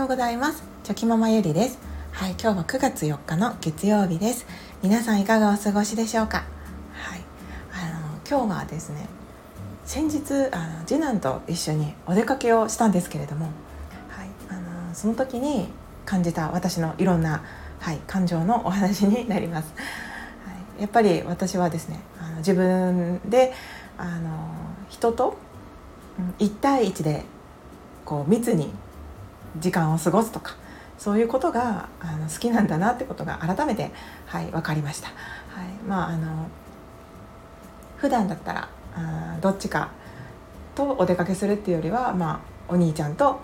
ようございます。チョキママゆりです。はい今日は9月4日の月曜日です。皆さんいかがお過ごしでしょうか？はい。あの今日はですね先日あの次男と一緒にお出かけをしたんですけれどもはいあのその時に感じた私のいろんなはい感情のお話になります、はい、やっぱり私はですねあの自分であの人と1対1でこう密に時間を過ごすとかそういうことがあの好きなんだなってことが改めて、はい、分かりました。はい、まああの普段だったらあどっちかとお出かけするっていうよりは、まあ、お兄ちゃんと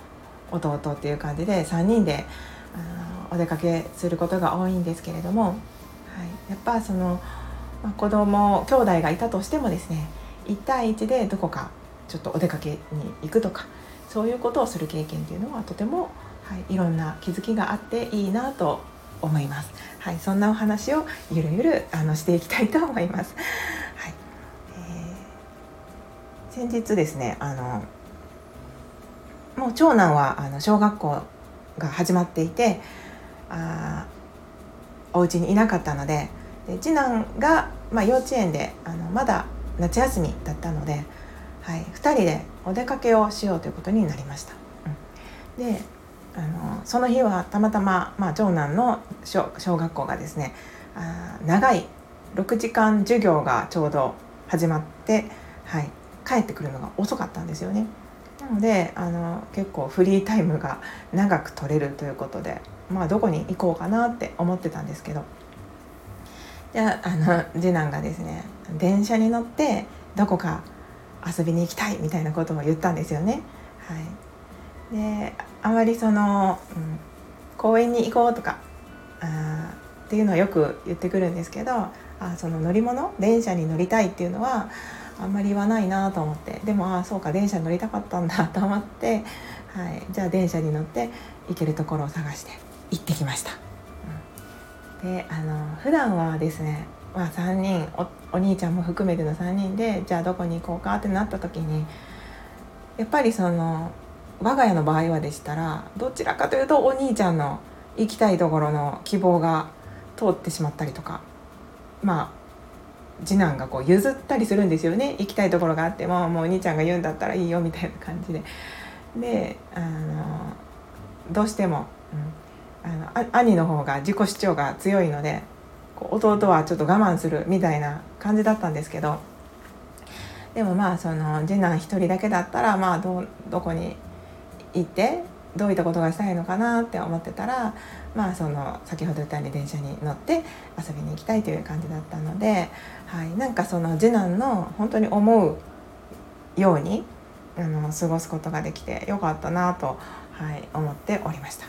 弟っていう感じで3人であお出かけすることが多いんですけれども、はい、やっぱその、まあ、子供兄弟がいたとしてもですね1対1でどこかちょっとお出かけに行くとかそういうことをする経験っていうのはとても、はい、いろんな気づきがあっていいなと思います。はい、そんなお話をゆるゆるあのしていきたいと思います。はい、えー、先日ですね、あのもう長男はあの小学校が始まっていて、あお家にいなかったので、で次男がまあ幼稚園であのまだ夏休みだったので。はい、2人でお出かけをしようということになりました。うん、であのその日はたまたま、まあ、長男の小学校がですねあ長い6時間授業がちょうど始まって、はい、帰ってくるのが遅かったんですよね。なのであの結構フリータイムが長く取れるということで、まあ、どこに行こうかなって思ってたんですけどであの次男がですね電車に乗ってどこか遊びに行きたいみたいなことも言ったんですよね。はい、であまりその、うん、公園に行こうとかあっていうのはよく言ってくるんですけどあその乗り物電車に乗りたいっていうのはあんまり言わないなと思ってでもああそうか電車に乗りたかったんだと思って、はい、じゃあ電車に乗って行けるところを探して行ってきました。うん、であの普段はですねまあ、3人お兄ちゃんも含めての3人でじゃあどこに行こうかってなった時にやっぱりその我が家の場合はでしたらどちらかというとお兄ちゃんの行きたいところの希望が通ってしまったりとかまあ次男がこう譲ったりするんですよね行きたいところがあってももうお兄ちゃんが言うんだったらいいよみたいな感じで。であのどうしても、うん、あの兄の方が自己主張が強いので弟はちょっと我慢するみたいな感じだったんですけどでもまあその次男一人だけだったらまあどどこに行ってどういったことがしたいのかなって思ってたらまあその先ほど言ったように電車に乗って遊びに行きたいという感じだったので、はい、なんかその次男の本当に思うようにあの過ごすことができてよかったなと、はい、思っておりました。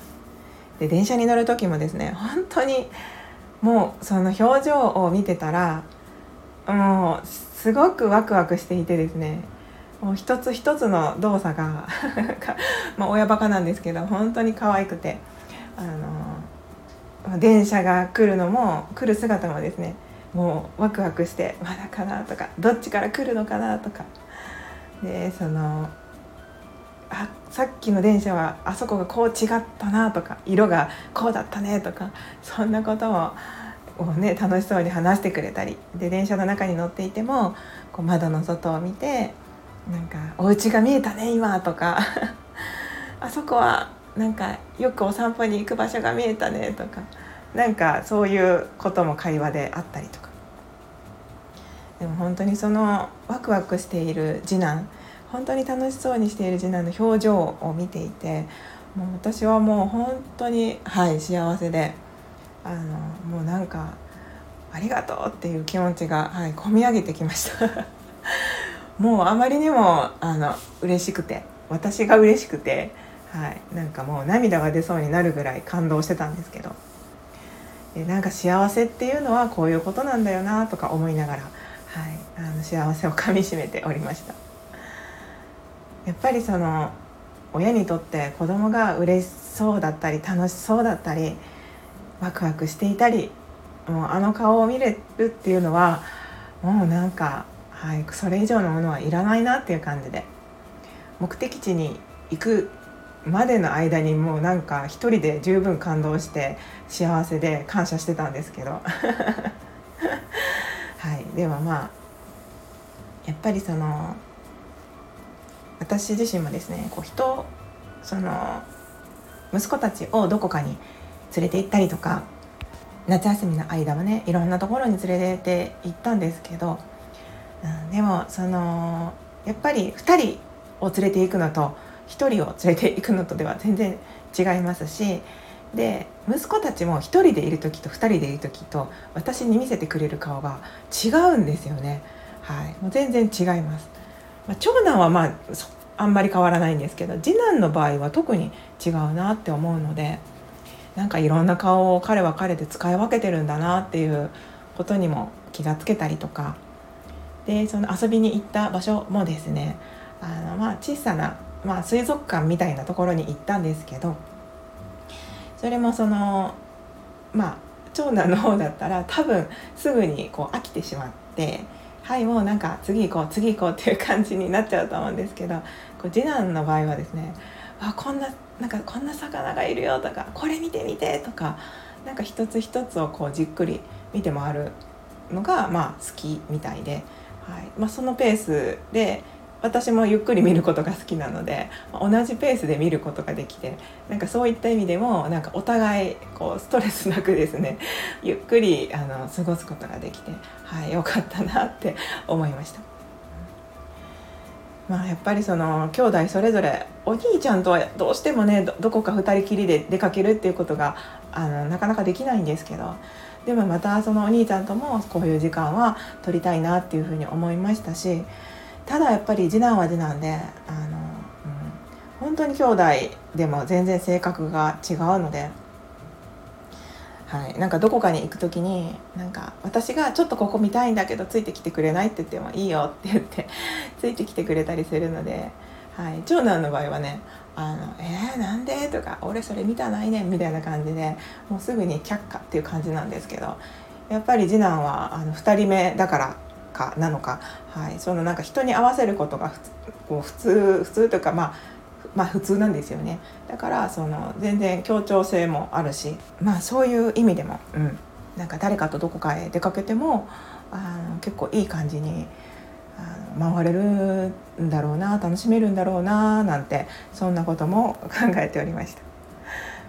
で電車に乗る時もですね本当にもうその表情を見てたらもうすごくワクワクしていてですねもう一つ一つの動作が ま親バカなんですけど本当に可愛くてあの電車が来るのも来る姿もですねもうワクワクしてまだかなとかどっちから来るのかなとかでそのあさっきの電車はあそこがこう違ったなとか色がこうだったねとかそんなことををね楽しそうに話してくれたりで電車の中に乗っていてもこう窓の外を見てなんか「お家が見えたね今」とか。あそこはなんかよくお散歩に行く場所が見えたねとかなんかそういうことも会話であったりとか。でも本当にそのワクワクしている次男本当に楽しそうにしている次男の表情を見ていてもう私はもう本当にはい幸せであのもうなんかありがとうっていう気持ちが、はい、込み上げてきました もうあまりにもあの嬉しくて私が嬉しくて、はい、なんかもう涙が出そうになるぐらい感動してたんですけどでなんか幸せっていうのはこういうことなんだよなとか思いながら、はい、あの幸せをかみしめておりました。やっぱりその親にとって子供が嬉しそうだったり楽しそうだったりワクワクしていたりもうあの顔を見れるっていうのはもうなんか、はい、それ以上のものはいらないなっていう感じで目的地に行くまでの間にもうなんか一人で十分感動して幸せで感謝してたんですけど。はいでもまあやっぱりその私自身もですねこう人その息子たちをどこかに連れて行ったりとか夏休みの間はねいろんなところに連れて行ったんですけど、うん、でもそのやっぱり2人を連れて行くのと1人を連れて行くのとでは全然違いますしで息子たちも1人でいる時と2人でいる時と私に見せてくれる顔が違うんですよね。はい、もう全然違います。まあ、長男はまああんまり変わらないんですけど次男の場合は特に違うなって思うのでなんかいろんな顔を彼は彼で使い分けてるんだなっていうことにも気がつけたりとか。でその遊びに行った場所もですねあのまあ小さな、まあ、水族館みたいなところに行ったんですけどそれもそのまあ長男の方だったら多分すぐにこう飽きてしまってはいもうなんか次行こう次行こうっていう感じになっちゃうと思うんですけどこう次男の場合はですねあこんななんかこんな魚がいるよとかこれ見て見てとかなんか一つ一つをこうじっくり見て回るのがまあ好きみたいで、はい。まあ、そのペースで私もゆっくり見ることが好きなので同じペースで見ることができてなんかそういった意味でもなんかお互いこうストレスなくですね ゆっくりあの過ごすことができて、はい、よかったなって思いました。まあ、やっぱりその兄弟それぞれお兄ちゃんとはどうしてもねどこか2人きりで出かけるっていうことがあのなかなかできないんですけどでもまたそのお兄ちゃんともこういう時間は取りたいなっていうふうに思いましたしただやっぱり次男は次男であの、うん、本当に兄弟でも全然性格が違うので。はい、なんかどこかに行く時になんか私がちょっとここ見たいんだけどついてきてくれないって言ってもいいよって言って ついてきてくれたりするので、はい、長男の場合はね「あのえー、なんで?」とか「俺それ見たないねん」みたいな感じでもうすぐに却下っていう感じなんですけどやっぱり次男はあの2人目だからかなのか、はい、そのなんか人に合わせることがこう普通普通というかまあまあ普通なんですよね。だからその全然協調性もあるしまあそういう意味でも、うん、なんか誰かとどこかへ出かけてもあの結構いい感じにあの回れるんだろうな楽しめるんだろうななんてそんなことも 考えておりました。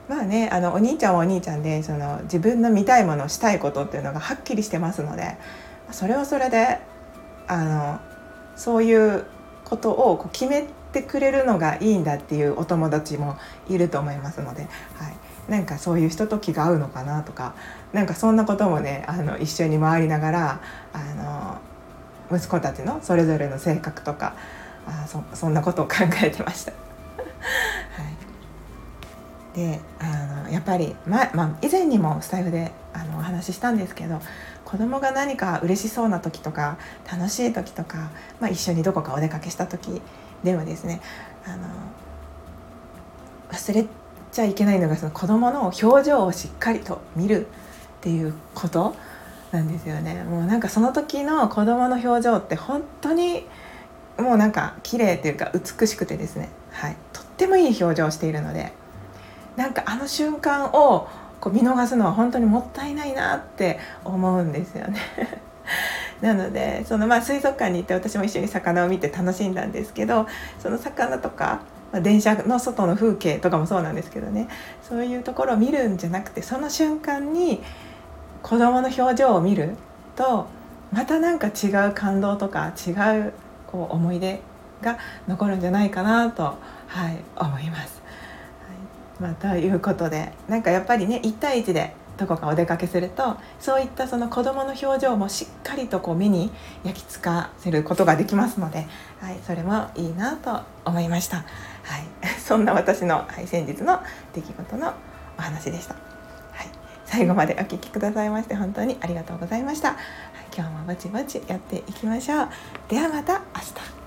まあねあのお兄ちゃんはお兄ちゃんでその自分の見たいものしたいことっていうのがはっきりしてますのでそれはそれであのそういうことをこう決めてくれるのがいいんだっていうお友達もいると思いますので、はい、なんかそういう人と気が合うのかなとかなんかそんなこともねあの一緒に回りながらあの息子たちのそれぞれの性格とかあそそんなことを考えてました。はいであのやっぱり、ままあ、以前にもスタイフであのお話ししたんですけど子供が何か嬉しそうな時とか楽しい時とか、まあ、一緒にどこかお出かけした時ではですねあの忘れちゃいけないのがその子供の表情をしっかりと見るっていうことなんですよね。もうなんかその時の子供の表情って本当にもうなんか綺麗っていうか美しくてですね、はい、とってもいい表情をしているのでなんかあの瞬間をこう見逃すのは本当にもったいないなって思うんですよね。なのでそのまあ水族館に行って私も一緒に魚を見て楽しんだんですけどその魚とか、まあ、電車の外の風景とかもそうなんですけどねそういうところを見るんじゃなくてその瞬間に子どもの表情を見るとまたなんか違う感動とか違うこう思い出が残るんじゃないかなと、はい、思います。まあ、ということでなんかやっぱりね1対1でどこかお出かけするとそういったその子どもの表情もしっかりとこう目に焼き付かせることができますので、はい、それもいいなと思いました、はい、そんな私の、はい、先日の出来事のお話でした、はい、最後までお聴きくださいまして本当にありがとうございました、はい、今日もぼちぼちやっていきましょう。ではまた明日。